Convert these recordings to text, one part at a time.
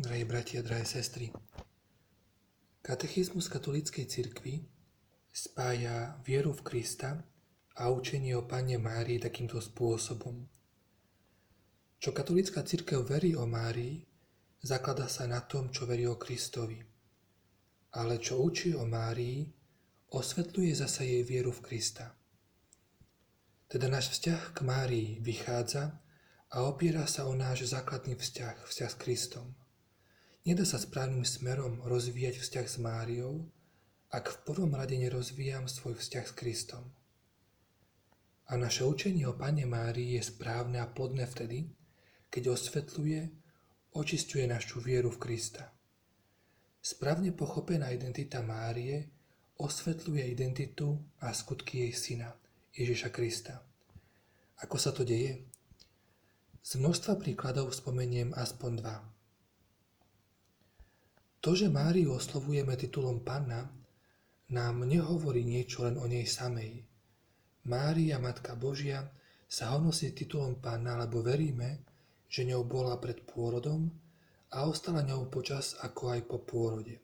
Drahí bratia, drahé sestry, katechizmus katolíckej cirkvi spája vieru v Krista a učenie o Pane Márii takýmto spôsobom. Čo katolícka cirkev verí o Márii, zaklada sa na tom, čo verí o Kristovi. Ale čo učí o Márii, osvetľuje zasa jej vieru v Krista. Teda náš vzťah k Márii vychádza a opiera sa o náš základný vzťah, vzťah s Kristom. Nedá sa správnym smerom rozvíjať vzťah s Máriou, ak v prvom rade nerozvíjam svoj vzťah s Kristom. A naše učenie o Pane Márii je správne a plodné vtedy, keď osvetľuje, očistuje našu vieru v Krista. Správne pochopená identita Márie osvetľuje identitu a skutky jej syna, Ježiša Krista. Ako sa to deje? Z množstva príkladov spomeniem aspoň dva. To, že Máriu oslovujeme titulom Panna, nám nehovorí niečo len o nej samej. Mária, Matka Božia, sa honosí titulom Panna, lebo veríme, že ňou bola pred pôrodom a ostala ňou počas ako aj po pôrode.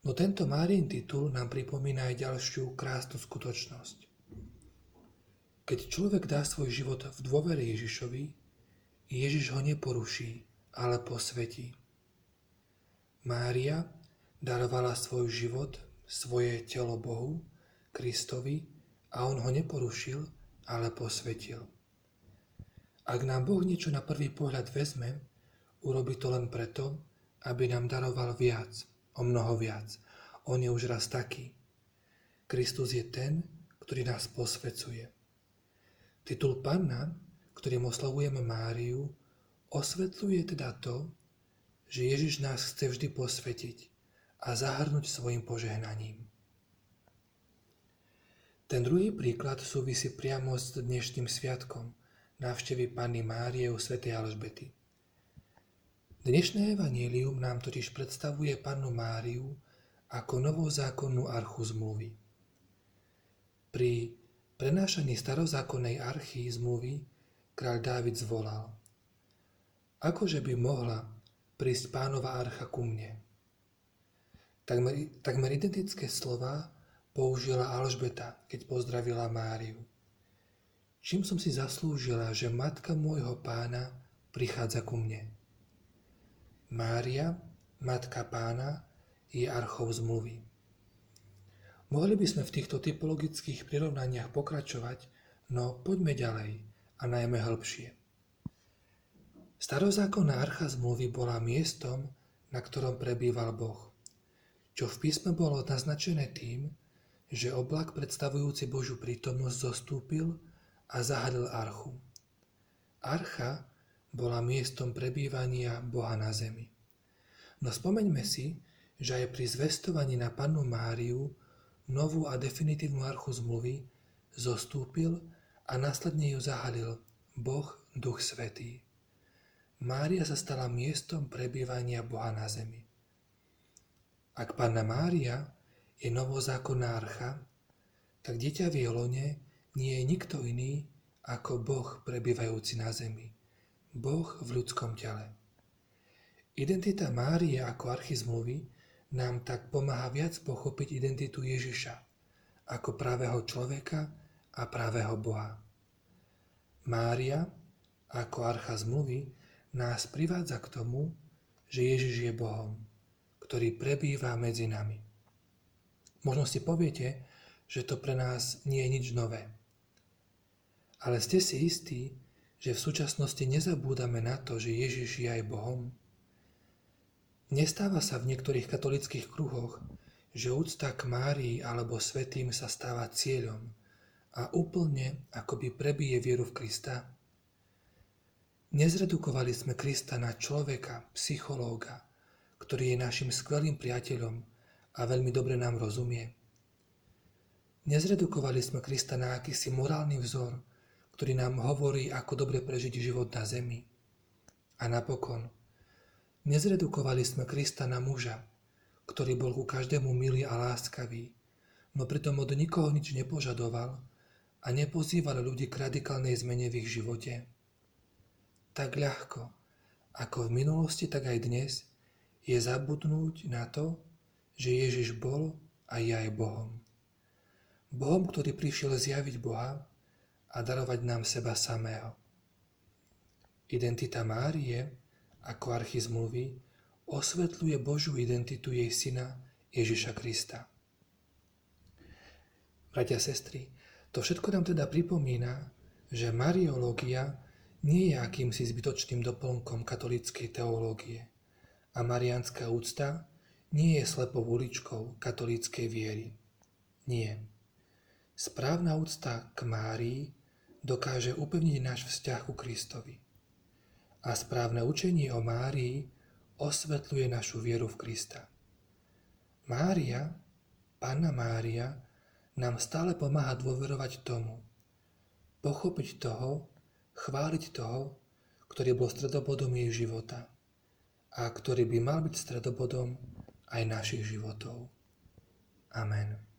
No tento Márin titul nám pripomína aj ďalšiu krásnu skutočnosť. Keď človek dá svoj život v dôvere Ježišovi, Ježiš ho neporuší, ale posvetí. Mária darovala svoj život, svoje telo Bohu, Kristovi a on ho neporušil, ale posvetil. Ak nám Boh niečo na prvý pohľad vezme, urobi to len preto, aby nám daroval viac, o mnoho viac. On je už raz taký. Kristus je ten, ktorý nás posvecuje. Titul Panna, ktorým oslavujeme Máriu, osvetľuje teda to, že Ježiš nás chce vždy posvetiť a zahrnúť svojim požehnaním. Ten druhý príklad súvisí priamo s dnešným sviatkom, návštevy Panny Márie u Sv. Alžbety. Dnešné evanílium nám totiž predstavuje Pannu Máriu ako novozákonnú archu zmluvy. Pri prenášaní starozákonnej archy zmluvy kráľ Dávid zvolal. Akože by mohla prísť pánova archa ku mne. Takmer, takmer identické slova použila Alžbeta, keď pozdravila Máriu. Čím som si zaslúžila, že matka môjho pána prichádza ku mne? Mária, matka pána, je archou zmluvy. Mohli by sme v týchto typologických prirovnaniach pokračovať, no poďme ďalej a najmä hĺbšie. Starozákonná archa zmluvy bola miestom, na ktorom prebýval Boh, čo v písme bolo naznačené tým, že oblak predstavujúci Božiu prítomnosť zostúpil a zahalil archu. Archa bola miestom prebývania Boha na zemi. No spomeňme si, že aj pri zvestovaní na pannu Máriu novú a definitívnu archu zmluvy zostúpil a následne ju zahalil Boh Duch Svetý. Mária sa stala miestom prebývania Boha na zemi. Ak Panna Mária je novozákonná archa, tak dieťa v jej nie je nikto iný ako Boh prebývajúci na zemi. Boh v ľudskom tele. Identita Márie ako archy zmluvy nám tak pomáha viac pochopiť identitu Ježiša ako pravého človeka a pravého Boha. Mária ako archa zmluvy nás privádza k tomu, že Ježiš je Bohom, ktorý prebýva medzi nami. Možno si poviete, že to pre nás nie je nič nové. Ale ste si istí, že v súčasnosti nezabúdame na to, že Ježiš je aj Bohom? Nestáva sa v niektorých katolických kruhoch, že úcta k Márii alebo svetým sa stáva cieľom a úplne akoby prebije vieru v Krista? Nezredukovali sme Krista na človeka, psychológa, ktorý je našim skvelým priateľom a veľmi dobre nám rozumie. Nezredukovali sme Krista na akýsi morálny vzor, ktorý nám hovorí, ako dobre prežiť život na zemi. A napokon, nezredukovali sme Krista na muža, ktorý bol ku každému milý a láskavý, no pritom od nikoho nič nepožadoval a nepozýval ľudí k radikálnej zmene v ich živote tak ľahko, ako v minulosti, tak aj dnes, je zabudnúť na to, že Ježiš bol a je aj Bohom. Bohom, ktorý prišiel zjaviť Boha a darovať nám seba samého. Identita Márie, ako archizmluvy, osvetľuje Božiu identitu jej syna Ježiša Krista. Bratia a sestry, to všetko nám teda pripomína, že mariológia nie je akýmsi zbytočným doplnkom katolíckej teológie a mariánska úcta nie je slepou uličkou katolíckej viery. Nie. Správna úcta k Márii dokáže upevniť náš vzťah ku Kristovi. A správne učenie o Márii osvetľuje našu vieru v Krista. Mária, Panna Mária, nám stále pomáha dôverovať tomu, pochopiť toho, chváliť toho, ktorý bol stredobodom jej života a ktorý by mal byť stredobodom aj našich životov. Amen.